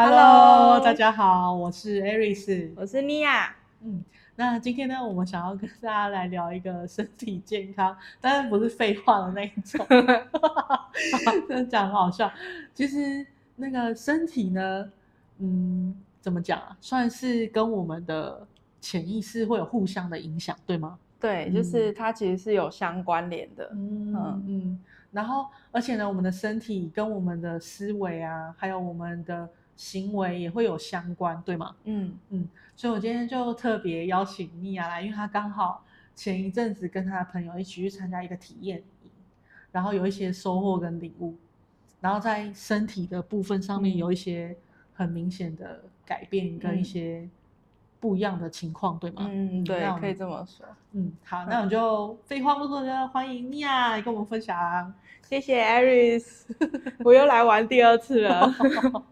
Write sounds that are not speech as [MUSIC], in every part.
Hello，大家好，我是 Aris，我是米娅。嗯，那今天呢，我们想要跟大家来聊一个身体健康，当然不是废话的那一种，真的讲很好笑。其实那个身体呢，嗯，怎么讲啊？算是跟我们的潜意识会有互相的影响，对吗？对，就是它其实是有相关联的。嗯嗯，嗯，然后而且呢，我们的身体跟我们的思维啊，还有我们的。行为也会有相关，对吗？嗯。嗯，所以我今天就特别邀请米娅来，因为她刚好前一阵子跟她的朋友一起去参加一个体验营，然后有一些收获跟领悟，然后在身体的部分上面有一些很明显的改变跟一些不一样的情况，嗯、对吗？嗯，对，可以这么说。嗯，好，那我们就废话不多说，欢迎妮亚来跟我们分享。谢谢 Aris，[LAUGHS] 我又来玩第二次了。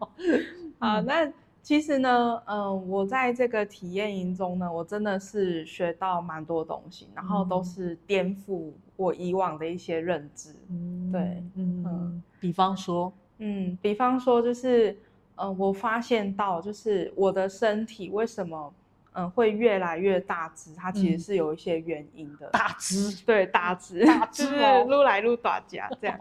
[LAUGHS] 好，那其实呢，嗯、呃，我在这个体验营中呢，我真的是学到蛮多东西，然后都是颠覆我以往的一些认知。嗯，对，嗯嗯，比方说，嗯，比方说就是，呃，我发现到就是我的身体为什么，嗯、呃，会越来越大只，它其实是有一些原因的。大只，对，大只，大只，就是撸来撸短夹这样。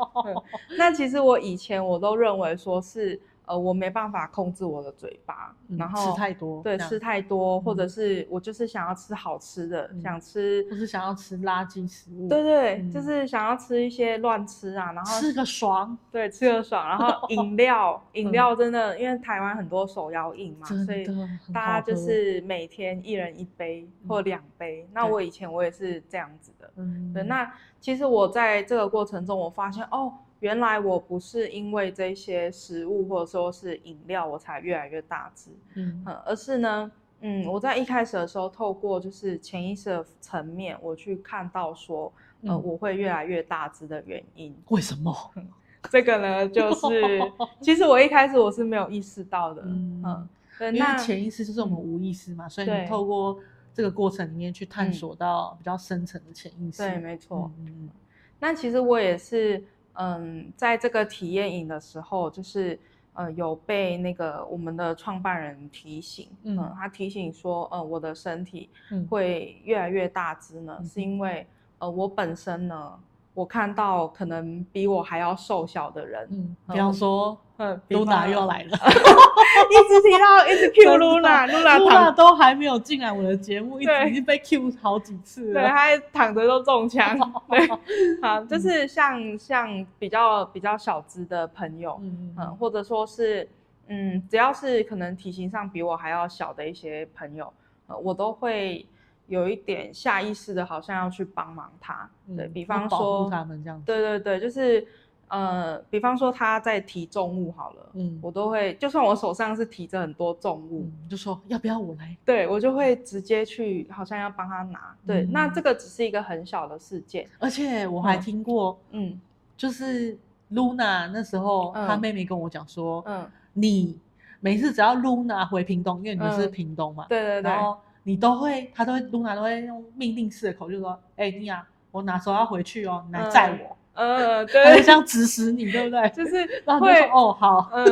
那其实我以前我都认为说是。呃，我没办法控制我的嘴巴，嗯、然后吃太多，对，吃太多，或者是我就是想要吃好吃的，嗯、想吃，不是想要吃垃圾食物，对对，嗯、就是想要吃一些乱吃啊，然后吃个爽，对，吃个爽，然后 [LAUGHS] 饮料，饮料真的，因为台湾很多手摇饮嘛，所以大家就是每天一人一杯或两杯。嗯、那我以前我也是这样子的，嗯，对，那其实我在这个过程中，我发现哦。原来我不是因为这些食物或者说是饮料我才越来越大只，嗯，嗯，而是呢，嗯，我在一开始的时候透过就是潜意识的层面，我去看到说，呃，嗯，我会越来越大只的原因。为什么？[LAUGHS] 这个呢，就是 [LAUGHS] 其实我一开始我是没有意识到的，嗯，嗯，对，那潜意识就是我们无意识嘛，嗯，所以你透过这个过程里面去探索到比较深层的潜意识。对，没错。嗯，那其实我也是。嗯，在这个体验营的时候，就是呃有被那个我们的创办人提醒，嗯，嗯，他提醒说，呃，我的身体会越来越大只呢，嗯，是因为呃我本身呢。我看到可能比我还要瘦小的人，嗯，比方说，嗯，Luna 又来了，[LAUGHS] 一直提到，一直 Q Luna，Luna 都还没有进来我的节目，一直已经被 Q 好几次了，对，他还躺着都中枪，[LAUGHS] 对，好，就是像像比较比较小资的朋友，嗯嗯，或者说是，嗯，只要是可能体型上比我还要小的一些朋友，呃，我都会。有一点下意识的，好像要去帮忙他，嗯、对，比方说，他们这样子。对对对，就是呃，比方说他在提重物好了，嗯，我都会，就算我手上是提着很多重物，嗯、就说要不要我来？对，我就会直接去，好像要帮他拿。对，嗯、那这个只是一个很小的事件，而且我还听过，嗯，就是 Luna 那时候，嗯、他妹妹跟我讲说，嗯，你每次只要 Luna 回屏东，因为你们是屏东嘛，嗯、对对对，然后。你都会，他都会，Luna 都会用命令式的口，就说：“哎、欸，妮娅，我哪时候要回去哦？你来载我。嗯”嗯，[LAUGHS] 对，他就这样指使你，对不对？就是然后就说：“哦，好。”嗯，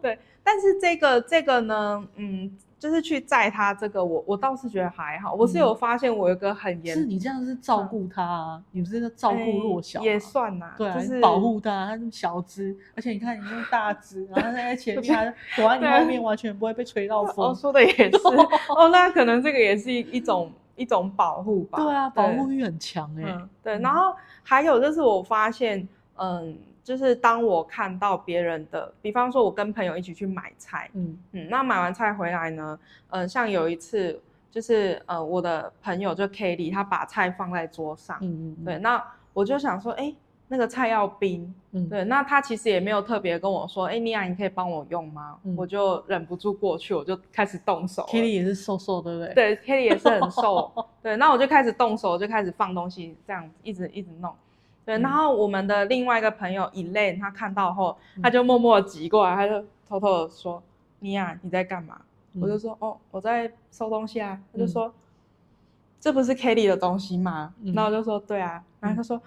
对。但是这个这个呢，嗯。就是去载他，这个我我倒是觉得还好。我是有发现，我有个很严，是你这样是照顾他啊，你不是照顾弱小，也算呐，对，就是保护他，他那么小只，而且你看你那么大只，然后他在前面，他躲在你后面，完全不会被吹到风。我说的也是，[LAUGHS] 哦，那可能这个也是一一种一种保护吧。对啊，保护欲很强哎。对，然后还有就是我发现，嗯。就是当我看到别人的，比方说，我跟朋友一起去买菜，嗯嗯，那买完菜回来呢，嗯、呃，像有一次，就是呃，我的朋友就 Kelly，他把菜放在桌上，嗯嗯，对，那我就想说，哎，那个菜要冰，嗯，对，那他其实也没有特别跟我说，哎，妮亚，你可以帮我用吗？嗯、我就忍不住过去，我就开始动手。Kelly 也是瘦瘦，对不对？对，Kelly 也是很瘦，[LAUGHS] 对，那我就开始动手，就开始放东西，这样一直一直弄。对，然后我们的另外一个朋友 Elaine，他看到后，他就默默挤过来，他就偷偷的说：“妮亚，你在干嘛？”我就说：“哦，我在收东西啊。”他就说：“这不是 Kelly 的东西吗？”然后我就说：“对啊。”然后他说：“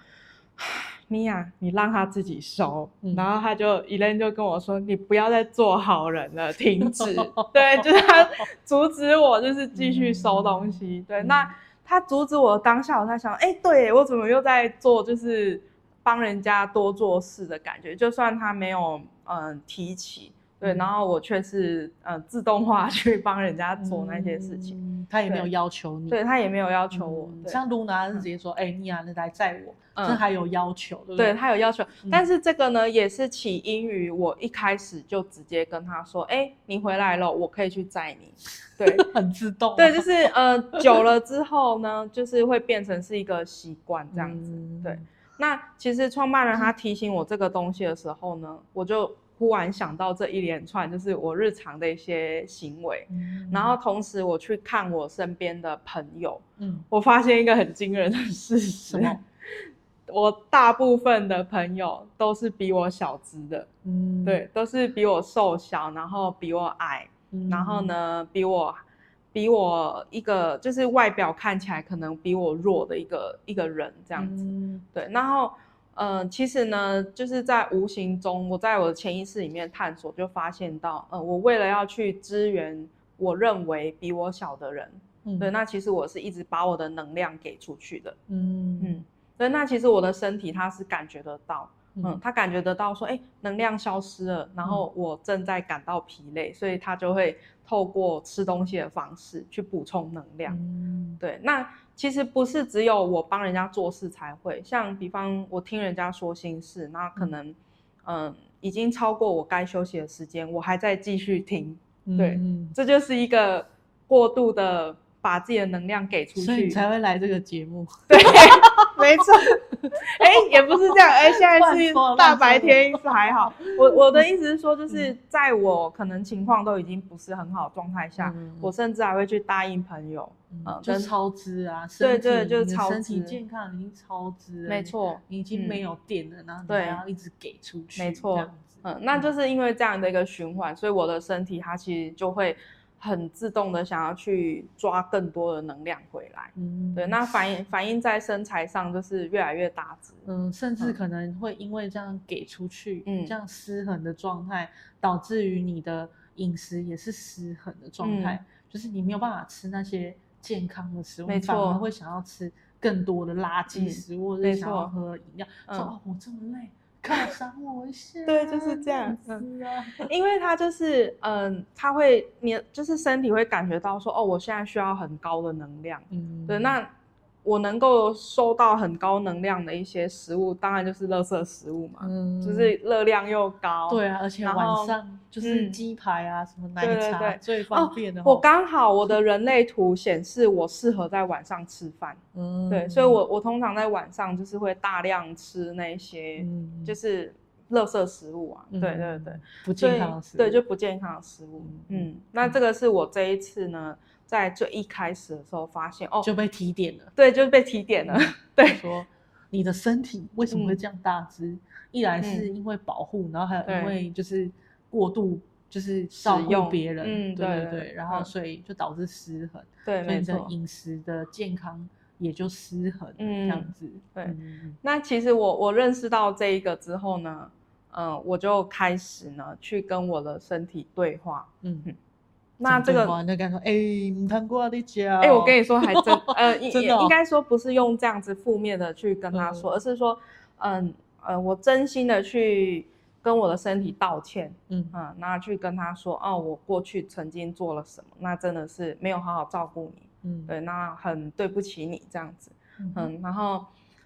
妮娅，你让他自己收。嗯”然后他就 Elaine 就跟我说：“你不要再做好人了，停止。[LAUGHS] ”对，就是他阻止我，就是继续收东西。嗯、对，那他阻止我当下，我在想：“哎、对我怎么又在做？就是帮人家多做事的感觉。就算他没有嗯、提起。”对，然后我却是呃自动化 [LAUGHS] 去帮人家做那些事情，嗯、他也没有要求你，对他也没有要求我。嗯、像露娜是直接说，哎、你来载我，这、嗯、还有要求，对不对？对他有要求，嗯、但是这个呢，也是起因于我一开始就直接跟他说，哎，你回来了，我可以去载你。对，[LAUGHS] 很自动、啊。对，就是呃久了之后呢，就是会变成是一个习惯这样子。嗯、对，那其实创办人他提醒我这个东西的时候呢，我就。忽然想到这一连串就是我日常的一些行为，嗯、然后同时我去看我身边的朋友，嗯，我发现一个很惊人的事实？[LAUGHS] 我大部分的朋友都是比我小只的，嗯，对，都是比我瘦小，然后比我矮，嗯、然后呢，比我比我一个就是外表看起来可能比我弱的一个一个人这样子，嗯、对，然后。嗯、呃，其实呢，就是在无形中，我在我的潜意识里面探索，就发现到，呃，我为了要去支援我认为比我小的人，嗯，对，那其实我是一直把我的能量给出去的，嗯。嗯，对，那其实我的身体它是感觉得到，嗯，他感觉得到说，哎，能量消失了，然后我正在感到疲累，所以他就会透过吃东西的方式去补充能量，嗯，对，那。其实不是只有我帮人家做事才会，像比方我听人家说心事，那可能，嗯、呃，已经超过我该休息的时间，我还在继续听，对，嗯、这就是一个过度的。把自己的能量给出去，所以你才会来这个节目。[LAUGHS] 对，没错。[LAUGHS] 哎，也不是这样。哎，现在是大白天，是还好。我我的意思是说，就是在我可能情况都已经不是很好的状态下，我甚至还会去答应朋友，嗯，就超支啊。对对，就是超支。身体健康已经超支了，没错，已经没有电了，然后还要一直给出去，没错。嗯，那就是因为这样的一个循环，所以我的身体它其实就会。很自动的想要去抓更多的能量回来，嗯，对，那反映反映在身材上就是越来越大只，嗯，甚至可能会因为这样给出去，嗯，这样失衡的状态，导致于你的饮食也是失衡的状态，嗯、就是你没有办法吃那些健康的食物，反而会想要吃更多的垃圾食物，嗯、或者想要喝饮料，嗯、说哦，我这么累。犒赏我一下，对，就是这样子啊，因为他就是，嗯，他会，你就是身体会感觉到说，哦，我现在需要很高的能量，嗯，对，那。我能够收到很高能量的一些食物，当然就是垃圾食物嘛，嗯，就是热量又高。对啊，而且晚上就是鸡排啊，什么奶茶最方便的。我刚好我的人类图显示我适合在晚上吃饭，嗯，对，所以我我通常在晚上就是会大量吃那些，就是垃圾食物啊，对对对，不健康的食物，对，就不健康的食物，嗯，那这个是我这一次呢。在最一开始的时候，发现哦，就被提点了。对，就被提点了。[LAUGHS] 对，说你的身体为什么会这样大只？一来是因为保护，然后还有因为就是过度就是照顾别人。嗯，对对对。然后所以就导致失衡。对，没错。饮食的健康也就失衡，这样子。对。那其实我我认识到这一个之后呢，嗯，我就开始呢去跟我的身体对话。嗯。那这个，哎，你谈过的家，哎，我跟你说，还真，[LAUGHS] 呃，应应该说不是用这样子负面的去跟他说，而是说，嗯，呃，我真心的去跟我的身体道歉，嗯。啊，那去跟他说，哦，我过去曾经做了什么，那真的是没有好好照顾你，嗯，对，那很对不起你这样子，嗯，然后，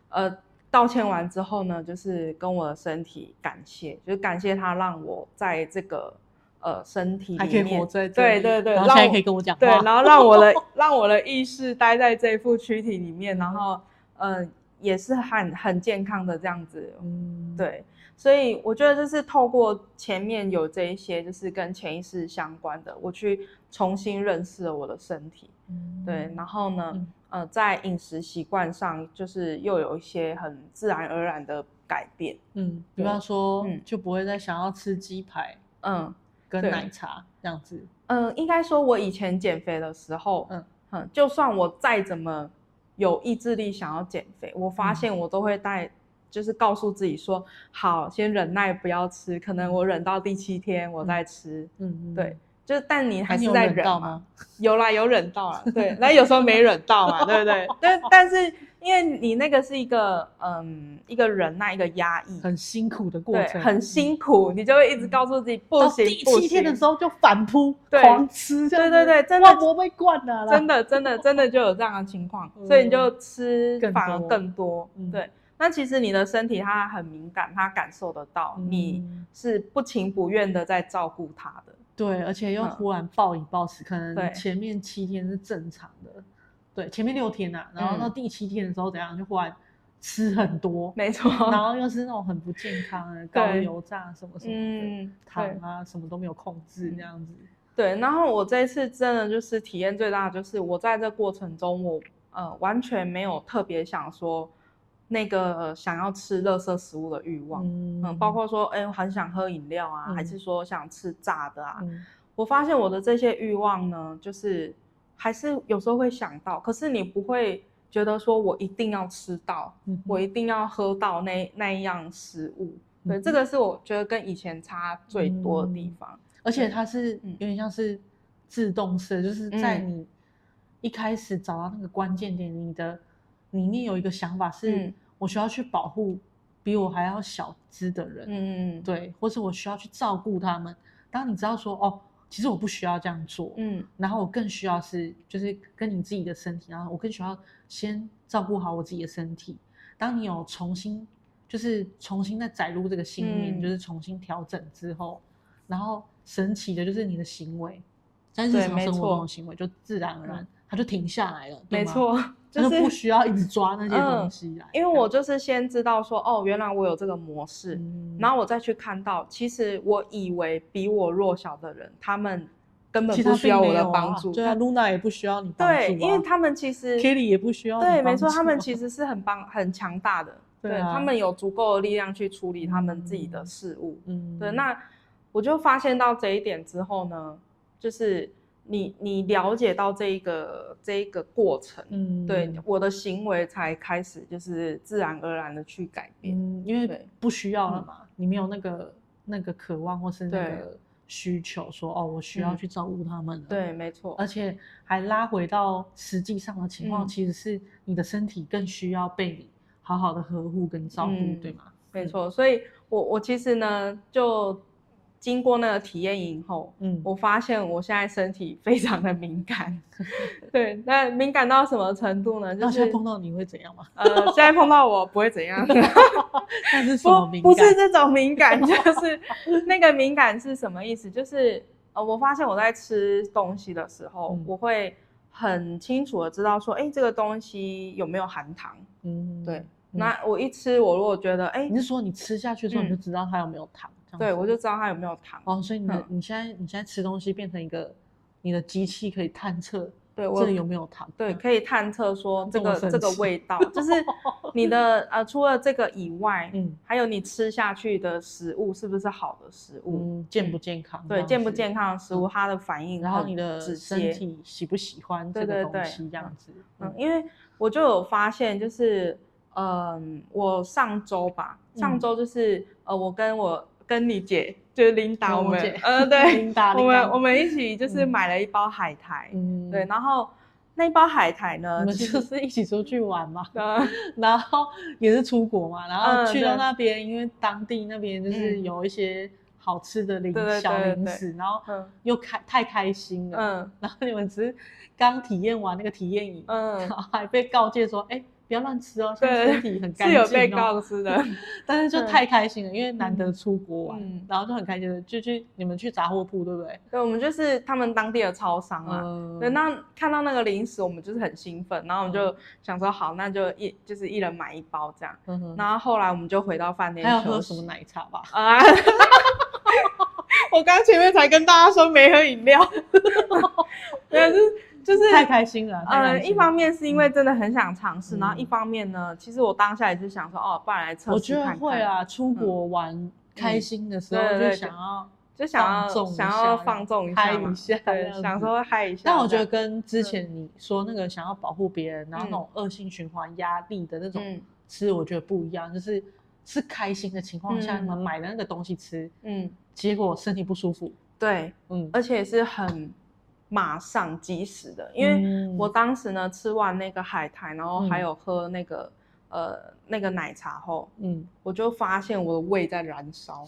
呃，道歉完之后呢，就是跟我的身体感谢，就是感谢他让我在这个。呃，身体里面还可以活在这里，对对对，然后现在可以跟我讲话，对，然后让我的 [LAUGHS] 让我的意识待在这副躯体里面，然后嗯、呃，也是很很健康的这样子，嗯，对，所以我觉得就是透过前面有这一些就是跟潜意识相关的，我去重新认识了我的身体，嗯，对，然后呢，嗯、呃，在饮食习惯上就是又有一些很自然而然的改变，嗯，比方说，嗯，就不会再想要吃鸡排，嗯。跟奶茶这样子，嗯，应该说，我以前减肥的时候，嗯嗯，就算我再怎么有意志力想要减肥，我发现我都会带就是告诉自己说，好，先忍耐，不要吃，可能我忍到第七天我再吃。嗯嗯，对，就是但你还是在忍嘛。有啦，有忍到啦。对，那有时候没忍到嘛，对不对？[LAUGHS] 但但是。因为你那个是一个嗯，一个忍耐，一个压抑，很辛苦的过程，很辛苦，你就会一直告诉自己不行，第七天的时候就反扑，狂吃，对对对，真的我被灌了，真的真的真的就有这样的情况，所以你就吃反而更多，对。那其实你的身体它很敏感，它感受得到你是不情不愿的在照顾它的，对，而且又忽然暴饮暴食，可能前面七天是正常的。对，前面六天呐、啊，然后到第七天的时候怎样，嗯、就忽然吃很多，没错，然后又是那种很不健康的高油炸什么什么的，嗯、糖啊什么都没有控制那样子。对，然后我这一次真的就是体验最大的，就是我在这过程中我，我呃完全没有特别想说那个想要吃垃圾食物的欲望，嗯，嗯，包括说哎我很想喝饮料啊，嗯、还是说想吃炸的啊，嗯、我发现我的这些欲望呢，就是。还是有时候会想到，可是你不会觉得说我一定要吃到，嗯、我一定要喝到那那一样食物。对，这个是我觉得跟以前差最多的地方。而且它是有点像是自动式，嗯、就是在你一开始找到那个关键点，你的里面有一个想法是，嗯、我需要去保护比我还要小只的人，嗯，对，或是我需要去照顾他们。当你知道说哦。其实我不需要这样做，嗯，然后我更需要是，就是跟你自己的身体，然后我更需要先照顾好我自己的身体。当你有重新，就是重新再载入这个信念，嗯、就是重新调整之后，然后神奇的就是你的行为，在日常生活中的行为就自然而然。它就停下来了，没错，就是不需要一直抓那些东西来。因为我就是先知道说，哦，原来我有这个模式，然后我再去看到，其实我以为比我弱小的人，他们根本不需要我的帮助。对啊，Luna 也不需要你帮助。对，因为他们其实 Kelly 也不需要。对，没错，他们其实是很帮、很强大的。对，他们有足够的力量去处理他们自己的事物。嗯，对。那我就发现到这一点之后呢，就是。你你了解到这一个这一个过程，嗯，对，我的行为才开始就是自然而然的去改变，嗯，因为不需要了嘛，你没有那个那个渴望或是那个需求，说哦，我需要去照顾他们，对，没错，而且还拉回到实际上的情况，其实是你的身体更需要被你好好的呵护跟照顾，对吗？没错，所以我我其实呢就。经过那个体验营后，嗯，我发现我现在身体非常的敏感，[LAUGHS] 对，那敏感到什么程度呢？就是现在碰到你会怎样吗？呃，现在碰到我不会怎样，[LAUGHS] 但是什么敏感？不，不是这种敏感，[LAUGHS] 就是那个敏感是什么意思？就是呃，我发现我在吃东西的时候，嗯、我会很清楚的知道说，哎，这个东西有没有含糖？嗯，对。嗯、那我一吃，我如果觉得，哎，你是说你吃下去之后你就知道它有没有糖？对，我就知道它有没有糖。哦，所以你的你现在你现在吃东西变成一个你的机器可以探测，对，这里有没有糖？对，可以探测说这个这个味道，就是 [LAUGHS] 你的呃，除了这个以外，嗯，还有你吃下去的食物是不是好的食物？健不健康？对，健不健康的食物，它的反应，然后你的身体喜不喜欢这个东西，这样子。嗯，因为我就有发现，就是嗯，我上周吧，上周就是呃，我跟我。跟你姐就是琳达，我们呃对，[LAUGHS] [LAUGHS] 琳达，我们我们一起就是买了一包海苔，嗯，对，然后那一包海苔呢，我们就是一起出去玩嘛，[LAUGHS] 然后也是出国嘛，然后去到那边，因为当地那边就是有一些好吃的零小零食，然后又开太开心了，嗯，然后你们只是刚体验完那个体验营，嗯，然后还被告诫说，哎。不要乱吃哦，身体很干净哦。是有被告知的，[LAUGHS] 但是就太开心了，因为难得出国玩，然后就很开心的就去你们去杂货铺，对不对？对，我们就是他们当地的超商啊。对，那看到那个零食，我们就是很兴奋，然后我们就想说好，那就一就是一人买一包这样。嗯然后后来我们就回到饭店，还要喝什么奶茶吧？啊！[LAUGHS] 我刚前面才跟大家说没喝饮料，[LAUGHS] 但是。就是太开心了，呃，一方面是因为真的很想尝试，然后一方面呢，其实我当下也是想说，哦，不然来测试看看。我觉得会啊，出国玩开心的时候就想要就想要想要放纵嗨一下，对，想说嗨一下。但我觉得跟之前你说那个想要保护别人，然后那种恶性循环压力的那种吃，我觉得不一样。就是是开心的情况下，你们买的那个东西吃，嗯，结果身体不舒服，对，嗯，而且是很马上及时的，因为我当时呢吃完那个海苔，然后还有喝那个呃那个奶茶后，嗯，我就发现我的胃在燃烧。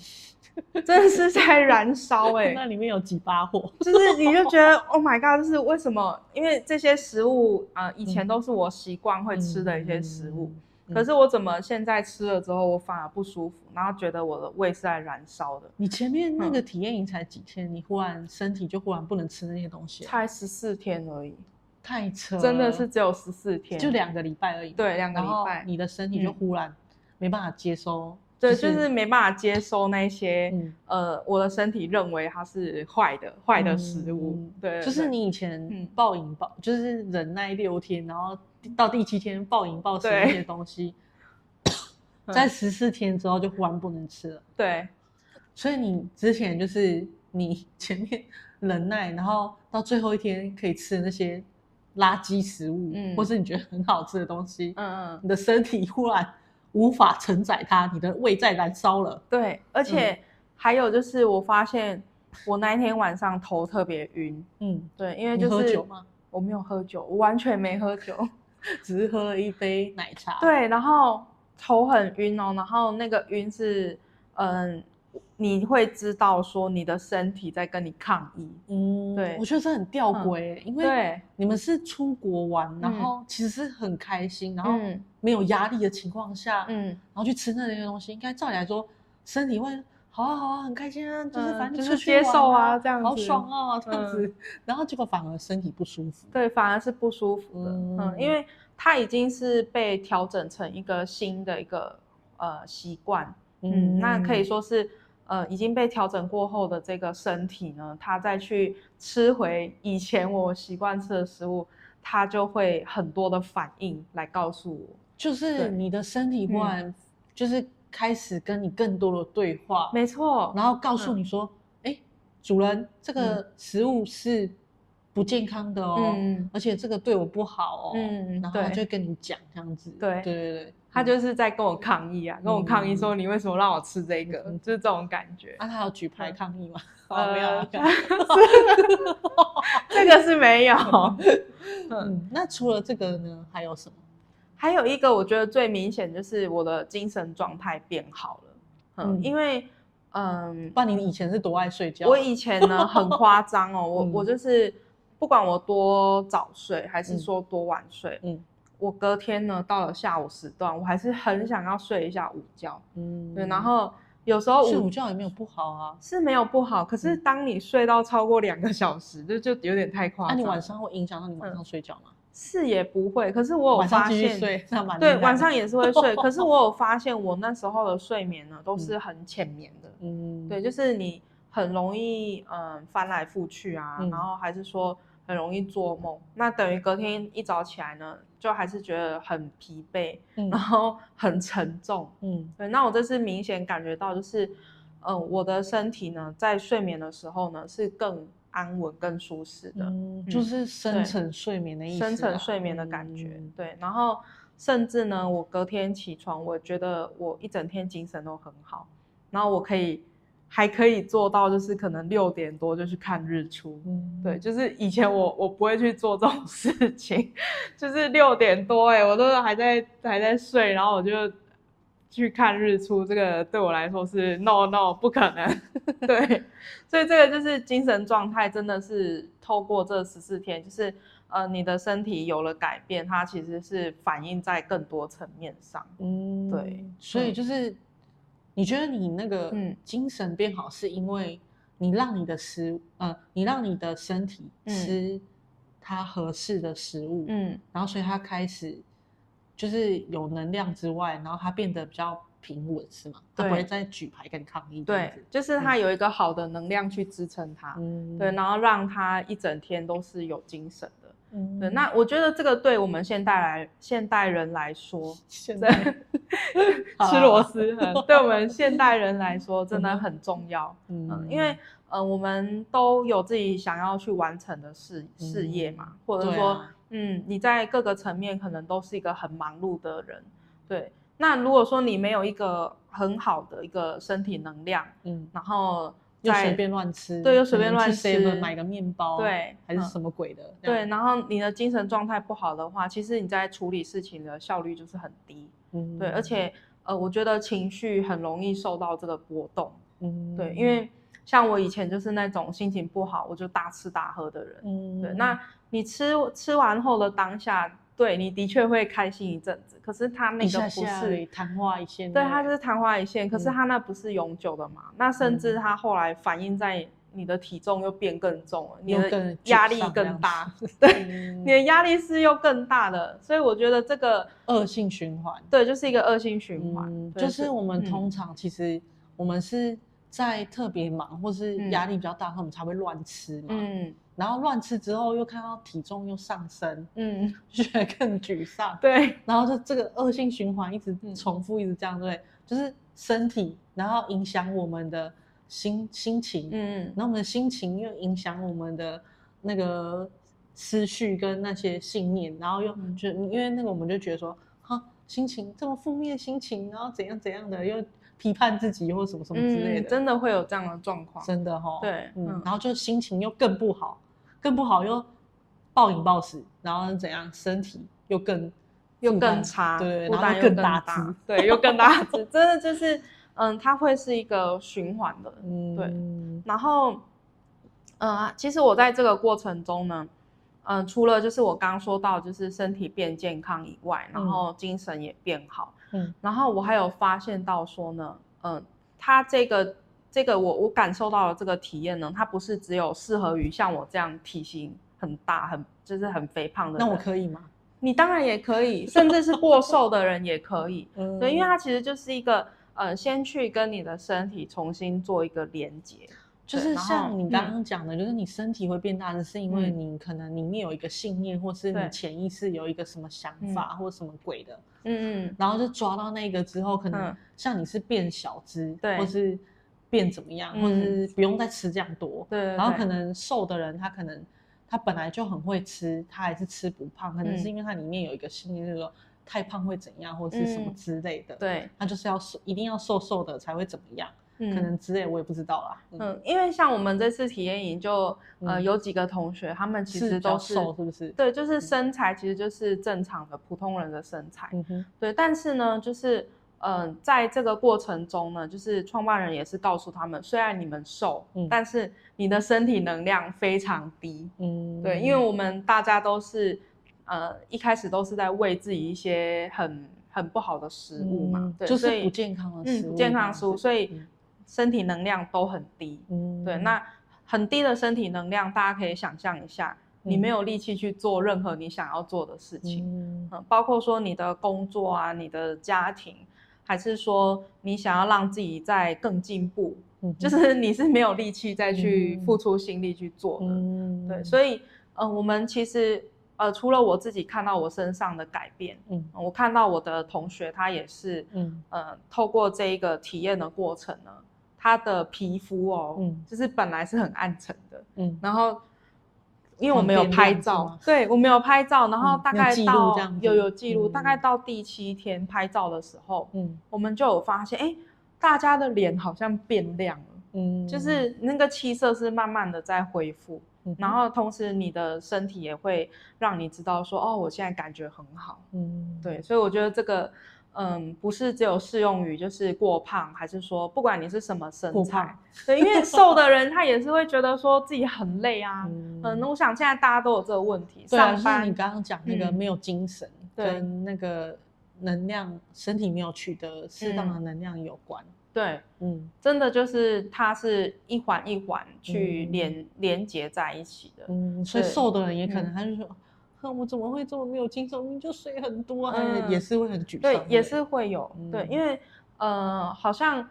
[LAUGHS] 真的是在燃烧哎、[LAUGHS] 欸！那里面有几把火，就是你就觉得 [LAUGHS] Oh my God，就是为什么？因为这些食物啊、呃，以前都是我习惯会吃的一些食物，嗯、可是我怎么现在吃了之后，我反而不舒服，然后觉得我的胃是在燃烧的。你前面那个体验营才几天，嗯、你忽然身体就忽然不能吃那些东西？才十四天而已，太扯，真的是只有十四天，就两个礼拜而已。对，两个礼拜，你的身体就忽然没办法接收。对，就是没办法接收那些，嗯、呃，我的身体认为它是坏的，坏的食物。嗯、对，对，就是你以前暴饮暴，嗯、就是忍耐六天，然后到第七天暴饮暴食那些东西，[LAUGHS] 在十四天之后就忽然不能吃了。对，所以你之前就是你 [LAUGHS] 前面忍耐，然后到最后一天可以吃的那些垃圾食物，嗯，或是你觉得很好吃的东西，嗯嗯，你的身体忽然。无法承载它，你的胃在燃烧了。对，而且还有就是，我发现我那一天晚上头特别晕。嗯，对，因为就是喝酒吗？我没有喝酒，我完全没喝酒，[LAUGHS] 只是喝了一杯奶茶。对，然后头很晕哦，然后那个晕是，嗯。你会知道说你的身体在跟你抗议，嗯，对，我觉得这很吊诡，因为你们是出国玩，然后其实是很开心，然后没有压力的情况下，嗯，然后去吃那些东西，应该照理来说身体会好啊好啊，很开心啊，就是反正就是接受啊，这样子，好爽啊这样子，[LAUGHS] 然后结果反而身体不舒服，对，反而是不舒服的，嗯，因为它已经是被调整成一个新的一个呃习惯，嗯，那可以说是。呃，已经被调整过后的这个身体呢，它再去吃回以前我习惯吃的食物，它就会很多的反应来告诉我，就是你的身体忽然就是开始跟你更多的对话，没错，然后告诉你说，哎、嗯，主人，这个食物是不健康的哦，嗯、而且这个对我不好哦，嗯，然后他就跟你讲这样子，对，对对对。他就是在跟我抗议啊，跟我抗议说，你为什么让我吃这个，就是这种感觉。那他有举牌抗议吗？[LAUGHS] 没有，[LAUGHS] 这个是没有。[LAUGHS] 嗯，那除了这个呢，还有什么？还有一个我觉得最明显就是我的精神状态变好了。嗯，因为嗯，不然你以前是多爱睡觉？我以前呢很夸张哦，我我就是不管我多早睡还是说多晚睡，嗯。我隔天呢，到了下午时段，我还是很想要睡一下午觉。嗯，对，然后有时候睡午觉也没有不好啊，是没有不好。可是当你睡到超过两个小时，就就有点太夸张。那、啊、你晚上会影响到你晚上睡觉吗？嗯、是也不会，可是我有发现，睡对，晚上也是会睡。可是我有发现，我那时候的睡眠呢，都是很浅眠的。嗯，对，就是你很容易嗯翻来覆去啊，嗯、然后还是说。很容易做梦，那等于隔天一早起来呢，就还是觉得很疲惫，嗯、然后很沉重。嗯，对。那我这次明显感觉到，就是，嗯、呃，我的身体呢，在睡眠的时候呢，是更安稳、更舒适的，嗯、就是深层睡眠的意思。深层睡眠的感觉，嗯、对。然后甚至呢，我隔天起床，我觉得我一整天精神都很好，然后我可以。还可以做到，就是可能六点多就去看日出。嗯，对，就是以前我我不会去做这种事情，[LAUGHS] 就是六点多，哎，我都还在还在睡，然后我就去看日出。这个对我来说是 no no 不可能。[LAUGHS] 对，所以这个就是精神状态，真的是透过这十四天，就是呃你的身体有了改变，它其实是反映在更多层面上。嗯，对，所以就是。你觉得你那个精神变好，是因为你让你的食物，呃，你让你的身体吃它合适的食物，嗯，然后所以它开始就是有能量之外，然后它变得比较平稳，是吗？它不会再举牌跟抗议。对，就是它有一个好的能量去支撑它，嗯，对，然后让它一整天都是有精神。嗯，对，那我觉得这个对我们现代来现代人来说，[LAUGHS] 现在吃螺丝，对我们现代人来说真的很重要。嗯，嗯，因为呃，我们都有自己想要去完成的事事业嘛，或者说，嗯，你在各个层面可能都是一个很忙碌的人，对。那如果说你没有一个很好的一个身体能量，嗯，然后又随便乱吃，对，又随便乱吃，买个面包，对，还是什么鬼的，对，然后你的精神状态不好的话，其实你在处理事情的效率就是很低，嗯，对，而且呃，我觉得情绪很容易受到这个波动，嗯，对，因为像我以前就是那种心情不好我就大吃大喝的人，嗯，对，那你吃吃完后的当下。对，你的确会开心一阵子，可是他那个不是昙花一现，对，他就是昙花一现，可是他那不是永久的嘛？嗯、那甚至他后来反映在你的体重又变更重了，你的压力更大，对，嗯、你的压力是又更大的，所以我觉得这个 [LAUGHS] 恶性循环，对，就是一个恶性循环，嗯、就是我们通常其实我们是在特别忙或是压力比较大，我们才会乱吃嘛，嗯。然后乱吃之后，又看到体重又上升，嗯，[LAUGHS] 就觉得更沮丧。对，[LAUGHS] 然后就这个恶性循环一直重复，一直这样，对，就是身体，然后影响我们的心心情，嗯，然后我们的心情又影响我们的那个思绪跟那些信念，然后又就因为那个我们就觉得说，哈，心情这么负面心情，然后怎样怎样的又。批判自己或什么什么之类的，嗯，真的会有这样的状况，真的哈，对，嗯，然后就心情又更不好，更不好又暴饮暴食，然后怎样，身体又更又更差，对，然后又更大只，[LAUGHS] 对，又更大只，[LAUGHS] 真的就是，嗯，它会是一个循环的，嗯，对，然后，嗯，其实我在这个过程中呢，嗯，除了就是我刚刚说到，就是身体变健康以外，然后精神也变好。嗯，然后我还有发现到说呢，嗯，它这个这个我我感受到的这个体验呢，它不是只有适合于像我这样体型很大很就是很肥胖的人。那我可以吗？你当然也可以，甚至是过瘦的人也可以。[LAUGHS] 嗯，对，因为它其实就是一个呃，先去跟你的身体重新做一个连接。就是像你刚刚讲的，就是你身体会变大的，是因为你可能里面有一个信念，或是你潜意识有一个什么想法，或什么鬼的，嗯嗯，然后就抓到那个之后，可能像你是变小只，对，或是变怎么样，或者是不用再吃这样多，对，然后可能瘦的人，他可能他本来就很会吃，他还是吃不胖，可能是因为他里面有一个信念，就是说太胖会怎样，或是什么之类的，对，他就是要瘦，一定要瘦瘦的才会怎么样。可能之类我也不知道啦。嗯，因为像我们这次体验营就呃有几个同学，他们其实都是瘦，是不是？对，就是身材其实就是正常的普通人的身材。嗯哼。对，但是呢，就是嗯，在这个过程中呢，就是创办人也是告诉他们，虽然你们瘦，但是你的身体能量非常低。嗯。对，因为我们大家都是呃一开始都是在喂自己一些很很不好的食物嘛，对，就是不健康的食物，不健康的食物，所以。身体能量都很低，嗯，对，那很低的身体能量，大家可以想象一下，你没有力气去做任何你想要做的事情，嗯，包括说你的工作啊，你的家庭，还是说你想要让自己再更进步，嗯，就是你是没有力气再去付出心力去做的，嗯，对，所以，呃，我们其实，呃，除了我自己看到我身上的改变，嗯，我看到我的同学他也是，嗯，呃，透过这一个体验的过程呢。他的皮肤哦，嗯，就是本来是很暗沉的，嗯，然后因为我没有拍照，对，我没有拍照，然后大概到有有记录，大概到第七天拍照的时候，嗯，我们就有发现，哎，大家的脸好像变亮了，嗯，就是那个气色是慢慢的在恢复，然后同时你的身体也会让你知道说，哦，我现在感觉很好，嗯，对，所以我觉得这个。嗯，不是只有适用于就是过胖，还是说不管你是什么身材，对，因为瘦的人他也是会觉得说自己很累啊。[LAUGHS] 嗯，嗯，我想现在大家都有这个问题。对啊，上班，就是你刚刚讲那个没有精神，跟那个能量，嗯、身体没有取得适当的能量有关。对，嗯，真的就是它是一环一环去连、嗯、连接在一起的。嗯，所以瘦的人也可能他就说。嗯我怎么会这么没有精神？你就睡很多，嗯，也是会很沮丧。对，也是会有。对，因为呃，好像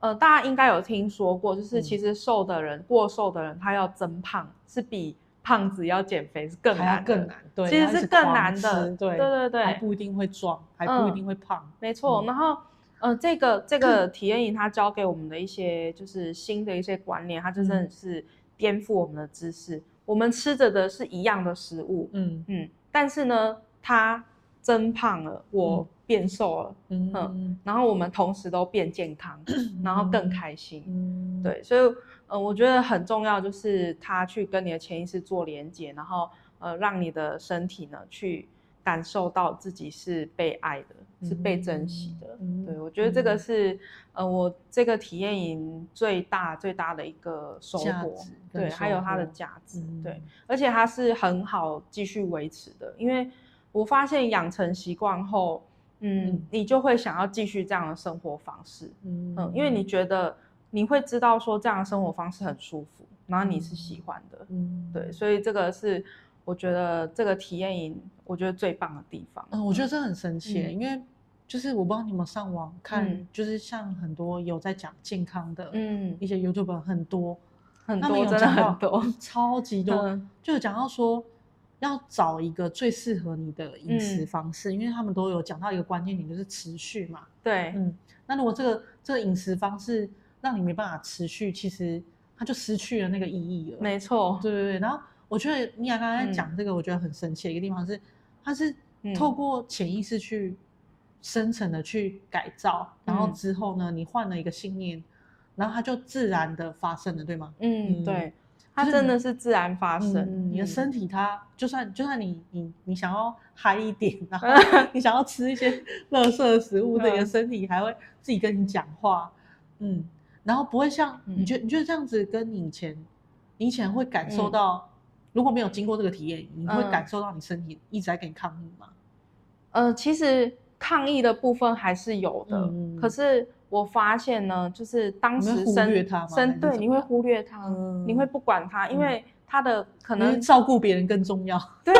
呃，大家应该有听说过，就是其实瘦的人，过瘦的人，他要增胖是比胖子要减肥是更难，更难。对，其实是更难的。对对对对，还不一定会壮，还不一定会胖。没错。然后呃，这个这个体验营它教给我们的一些就是新的一些观念，它真的是颠覆我们的知识。我们吃着的是一样的食物，嗯。嗯，但是呢，他增胖了，我变瘦了，嗯，嗯，然后我们同时都变健康，嗯、然后更开心，嗯，对，所以，呃，我觉得很重要就是他去跟你的潜意识做连接，然后，呃，让你的身体呢去感受到自己是被爱的，嗯、是被珍惜的，嗯、对，我觉得这个是，嗯、呃，我这个体验营最大最大的一个收获，对，还有它的价值，嗯、对，而且它是很好继续维持的，因为。我发现养成习惯后，嗯，嗯，你就会想要继续这样的生活方式，嗯，嗯，因为你觉得你会知道说这样的生活方式很舒服，然后你是喜欢的，嗯，对，所以这个是我觉得这个体验营我觉得最棒的地方。嗯，我觉得这很神奇，嗯，因为就是我不知道你们上网看，嗯，就是像很多有在讲健康的，嗯，一些 YouTuber 很多，很多真的很多，超级多，嗯，就讲到说。要找一个最适合你的饮食方式，嗯、因为他们都有讲到一个关键点，就是持续嘛。对，嗯，那如果这个这个饮食方式让你没办法持续，其实它就失去了那个意义了。没错，对对对。然后我觉得尼娅刚才讲这个，我觉得很神奇的一个地方是，它是透过潜意识去深层的去改造，嗯、然后之后呢，你换了一个信念，然后它就自然的发生了，对吗？嗯，对。它真的是自然发生，嗯、你的身体它就算就算你你你想要嗨一点，然后 [LAUGHS] 你想要吃一些垃圾食物，你的身体还会自己跟你讲话，嗯，然后不会像你觉得你觉得这样子跟你以前你以前会感受到，嗯、如果没有经过这个体验，你会感受到你身体一直在跟你抗议吗？呃，其实抗议的部分还是有的，嗯、可是。我发现呢，就是当时生生对，你会忽略他，嗯、你会不管他，嗯、因为他的可能照顾别人更重要。[LAUGHS] 对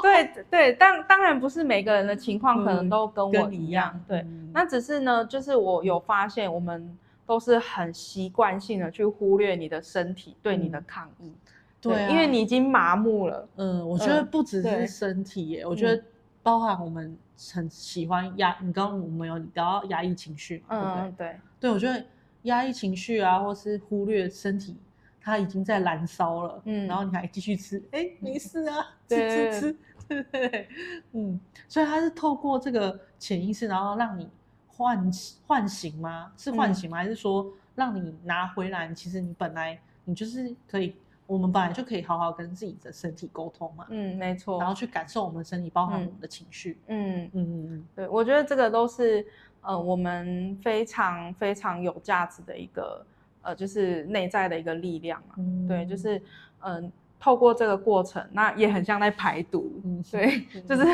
对对，当当然不是每个人的情况可能都跟我一样，嗯、对，嗯、那只是呢，就是我有发现，我们都是很习惯性的去忽略你的身体对你的抗议，嗯、对，因为你已经麻木了。嗯，我觉得不只是身体耶，嗯、我觉得包含我们。很喜欢压，你刚刚我们有聊到压抑情绪嘛？嗯，对对，对，我觉得压抑情绪啊，或是忽略身体，它已经在燃烧了。嗯，然后你还继续吃，哎，没事啊，[LAUGHS] 吃吃吃，[LAUGHS] 对对对，嗯，所以它是透过这个潜意识，然后让你唤唤醒吗？是唤醒吗？还是说让你拿回来？其实你本来你就是可以。我们本来就可以好好跟自己的身体沟通嘛，嗯，没错，然后去感受我们身体，包含我们的情绪，嗯。嗯嗯嗯，对，我觉得这个都是呃我们非常非常有价值的一个呃就是内在的一个力量嘛，嗯、对，就是嗯、呃、透过这个过程，那也很像在排毒，嗯、对，嗯、就是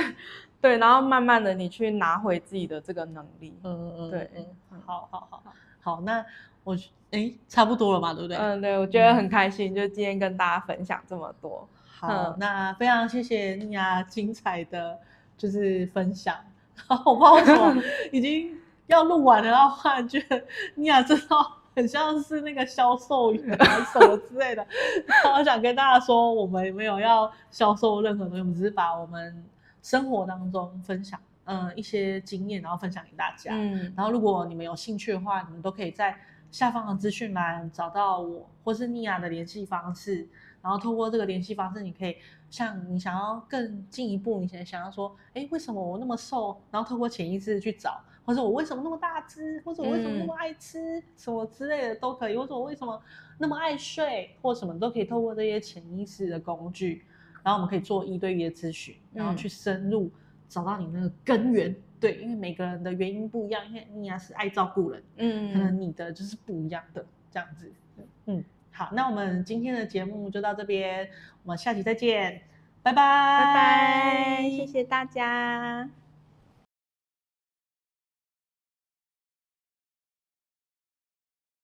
对，然后慢慢的你去拿回自己的这个能力，嗯嗯，对，嗯，好好好。好，那。我哎，差不多了嘛，对不对？嗯，对，我觉得很开心，嗯、就今天跟大家分享这么多。好，嗯、那非常谢谢尼娅精彩的就是分享。[LAUGHS] 我不知道为什么 [LAUGHS] 已经要录完了，然后突然觉得尼娅真的很像是那个销售员啊什么之类的。[LAUGHS] 我想跟大家说，我们没有要销售任何东西，我们只是把我们生活当中分享嗯一些经验，然后分享给大家。嗯，然后如果你们有兴趣的话，你们都可以在。下方的资讯栏找到我或是尼娅的联系方式，然后透过这个联系方式，你可以像你想要更进一步，你想要说，哎，为什么我那么瘦？然后透过潜意识去找，或者我为什么那么大只，或者我为什么那么爱吃，嗯、什么之类的都可以，或者我为什么那么爱睡，或什么都可以透过这些潜意识的工具，然后我们可以做一对一的咨询，然后去深入找到你那个根源。对，因为每个人的原因不一样，因为尼娅是爱照顾人，嗯，可能你的就是不一样的这样子，嗯，好，那我们今天的节目就到这边，我们下期再见，拜拜，拜拜，谢谢大家。